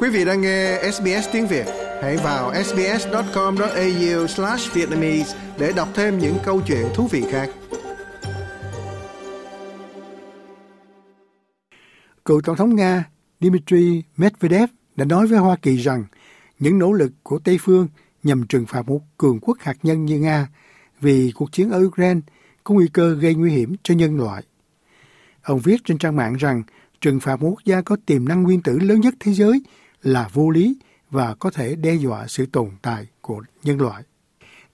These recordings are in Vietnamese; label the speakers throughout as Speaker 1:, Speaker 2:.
Speaker 1: Quý vị đang nghe SBS tiếng Việt, hãy vào sbs.com.au/vietnamese để đọc thêm những câu chuyện thú vị khác. Cựu Tổng thống Nga Dmitry Medvedev đã nói với Hoa Kỳ rằng những nỗ lực của Tây phương nhằm trừng phạt một cường quốc hạt nhân như Nga vì cuộc chiến ở Ukraine có nguy cơ gây nguy hiểm cho nhân loại. Ông viết trên trang mạng rằng trừng phạt một quốc gia có tiềm năng nguyên tử lớn nhất thế giới là vô lý và có thể đe dọa sự tồn tại của nhân loại.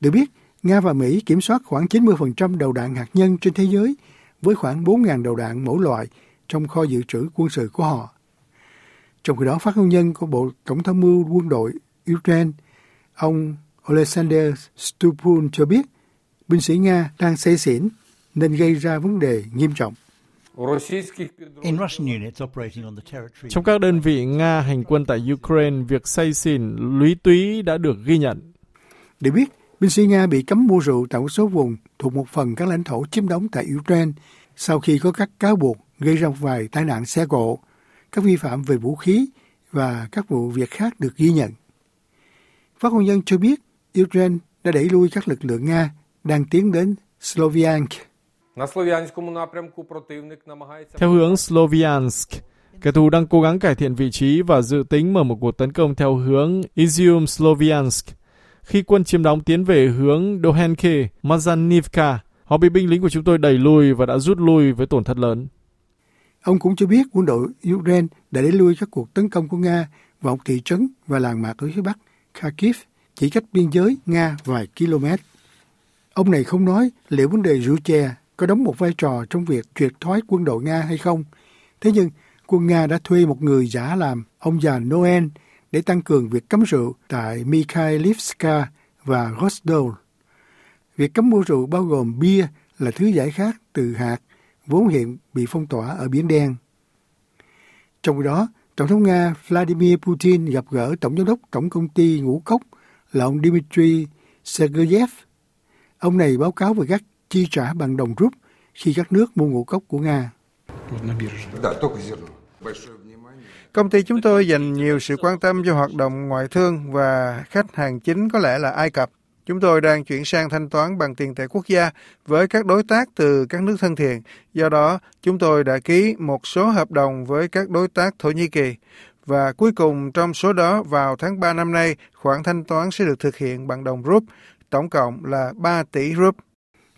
Speaker 1: Được biết, Nga và Mỹ kiểm soát khoảng 90% đầu đạn hạt nhân trên thế giới với khoảng 4.000 đầu đạn mỗi loại trong kho dự trữ quân sự của họ. Trong khi đó, phát ngôn nhân của Bộ Tổng tham mưu quân đội Ukraine, ông Alexander Stupun cho biết binh sĩ Nga đang say xỉn nên gây ra vấn đề nghiêm trọng.
Speaker 2: Trong các đơn vị Nga hành quân tại Ukraine, việc say xỉn, lúy túy đã được ghi nhận.
Speaker 1: Để biết, binh sĩ Nga bị cấm mua rượu tại một số vùng thuộc một phần các lãnh thổ chiếm đóng tại Ukraine sau khi có các cáo buộc gây ra một vài tai nạn xe cộ, các vi phạm về vũ khí và các vụ việc khác được ghi nhận. Phát ngôn nhân cho biết Ukraine đã đẩy lui các lực lượng Nga đang tiến đến Sloviansk.
Speaker 2: Theo hướng Sloviansk, kẻ thù đang cố gắng cải thiện vị trí và dự tính mở một cuộc tấn công theo hướng Izium Sloviansk. Khi quân chiếm đóng tiến về hướng Dohenke, Mazanivka, họ bị binh lính của chúng tôi đẩy lùi và đã rút lui với tổn thất lớn.
Speaker 1: Ông cũng cho biết quân đội Ukraine đã đẩy lui các cuộc tấn công của Nga vào thị trấn và làng mạc ở phía bắc Kharkiv, chỉ cách biên giới Nga vài km. Ông này không nói liệu vấn đề rượu chè có đóng một vai trò trong việc triệt thoái quân đội Nga hay không. Thế nhưng, quân Nga đã thuê một người giả làm ông già Noel để tăng cường việc cấm rượu tại Mikhailivska và Rostov. Việc cấm mua rượu bao gồm bia là thứ giải khát từ hạt vốn hiện bị phong tỏa ở Biển Đen. Trong đó, Tổng thống Nga Vladimir Putin gặp gỡ Tổng giám đốc Tổng công ty ngũ cốc là ông Dmitry Sergeyev. Ông này báo cáo về các chi trả bằng đồng rúp khi các nước mua ngũ cốc của Nga.
Speaker 3: Công ty chúng tôi dành nhiều sự quan tâm cho hoạt động ngoại thương và khách hàng chính có lẽ là Ai Cập. Chúng tôi đang chuyển sang thanh toán bằng tiền tệ quốc gia với các đối tác từ các nước thân thiện. Do đó, chúng tôi đã ký một số hợp đồng với các đối tác Thổ Nhĩ Kỳ. Và cuối cùng trong số đó vào tháng 3 năm nay, khoản thanh toán sẽ được thực hiện bằng đồng rúp, tổng cộng là 3 tỷ rúp.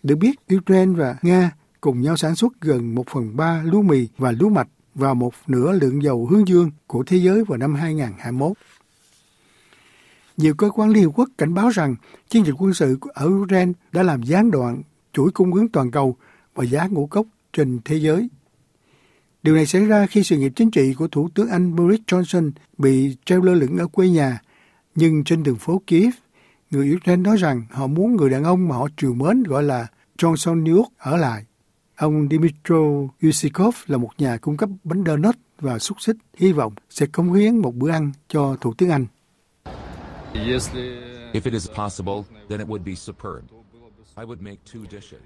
Speaker 1: Được biết, Ukraine và Nga cùng nhau sản xuất gần 1 phần 3 lúa mì và lúa mạch và một nửa lượng dầu hướng dương của thế giới vào năm 2021. Nhiều cơ quan Liên Hợp Quốc cảnh báo rằng chiến dịch quân sự ở Ukraine đã làm gián đoạn chuỗi cung ứng toàn cầu và giá ngũ cốc trên thế giới. Điều này xảy ra khi sự nghiệp chính trị của Thủ tướng Anh Boris Johnson bị treo lơ lửng ở quê nhà, nhưng trên đường phố Kiev, người Ukraine nói rằng họ muốn người đàn ông mà họ triều mến gọi là Johnson New York ở lại. Ông Dmitro Yusikov là một nhà cung cấp bánh donut và xúc xích, hy vọng sẽ cống hiến một bữa ăn cho Thủ tướng Anh.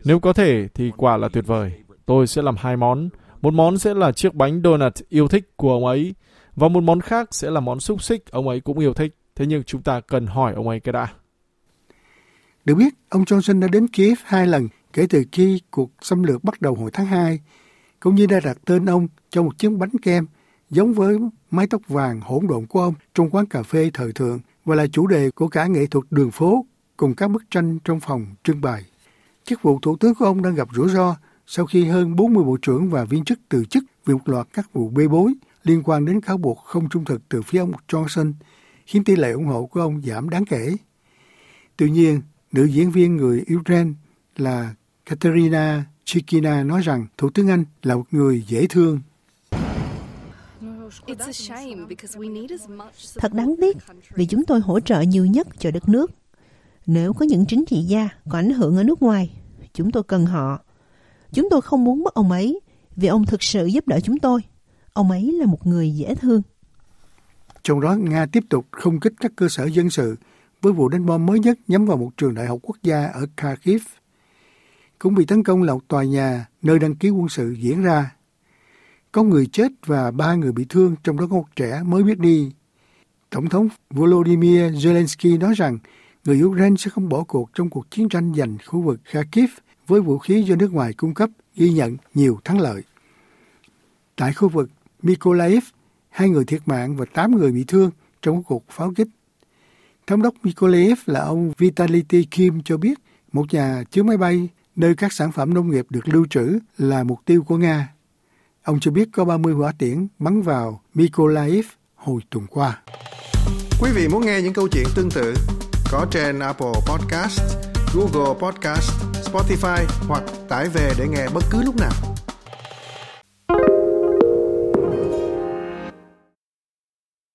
Speaker 2: Nếu có thể thì quả là tuyệt vời. Tôi sẽ làm hai món. Một món sẽ là chiếc bánh donut yêu thích của ông ấy và một món khác sẽ là món xúc xích ông ấy cũng yêu thích. Thế nhưng chúng ta cần hỏi ông ấy cái đã.
Speaker 1: Được biết, ông Johnson đã đến Kiev hai lần kể từ khi cuộc xâm lược bắt đầu hồi tháng 2, cũng như đã đặt tên ông cho một chiếc bánh kem giống với mái tóc vàng hỗn độn của ông trong quán cà phê thời thượng và là chủ đề của cả nghệ thuật đường phố cùng các bức tranh trong phòng trưng bày. Chức vụ thủ tướng của ông đang gặp rủi ro sau khi hơn 40 bộ trưởng và viên chức từ chức vì một loạt các vụ bê bối liên quan đến cáo buộc không trung thực từ phía ông Johnson, khiến tỷ lệ ủng hộ của ông giảm đáng kể. Tuy nhiên, nữ diễn viên người Ukraine là Katerina Chikina nói rằng Thủ tướng Anh là một người dễ thương.
Speaker 4: Thật đáng tiếc vì chúng tôi hỗ trợ nhiều nhất cho đất nước. Nếu có những chính trị gia có ảnh hưởng ở nước ngoài, chúng tôi cần họ. Chúng tôi không muốn mất ông ấy vì ông thực sự giúp đỡ chúng tôi. Ông ấy là một người dễ thương.
Speaker 1: Trong đó, Nga tiếp tục không kích các cơ sở dân sự với vụ đánh bom mới nhất nhắm vào một trường đại học quốc gia ở Kharkiv. Cũng bị tấn công là một tòa nhà nơi đăng ký quân sự diễn ra. Có người chết và ba người bị thương, trong đó có một trẻ mới biết đi. Tổng thống Volodymyr Zelensky nói rằng người Ukraine sẽ không bỏ cuộc trong cuộc chiến tranh giành khu vực Kharkiv với vũ khí do nước ngoài cung cấp ghi nhận nhiều thắng lợi. Tại khu vực Mykolaiv, hai người thiệt mạng và tám người bị thương trong cuộc pháo kích. Thống đốc Mykolaiv là ông Vitality Kim cho biết một nhà chứa máy bay nơi các sản phẩm nông nghiệp được lưu trữ là mục tiêu của Nga. Ông cho biết có 30 hỏa tiễn bắn vào Mykolaiv hồi tuần qua.
Speaker 3: Quý vị muốn nghe những câu chuyện tương tự có trên Apple Podcast, Google Podcast, Spotify hoặc tải về để nghe bất cứ lúc nào.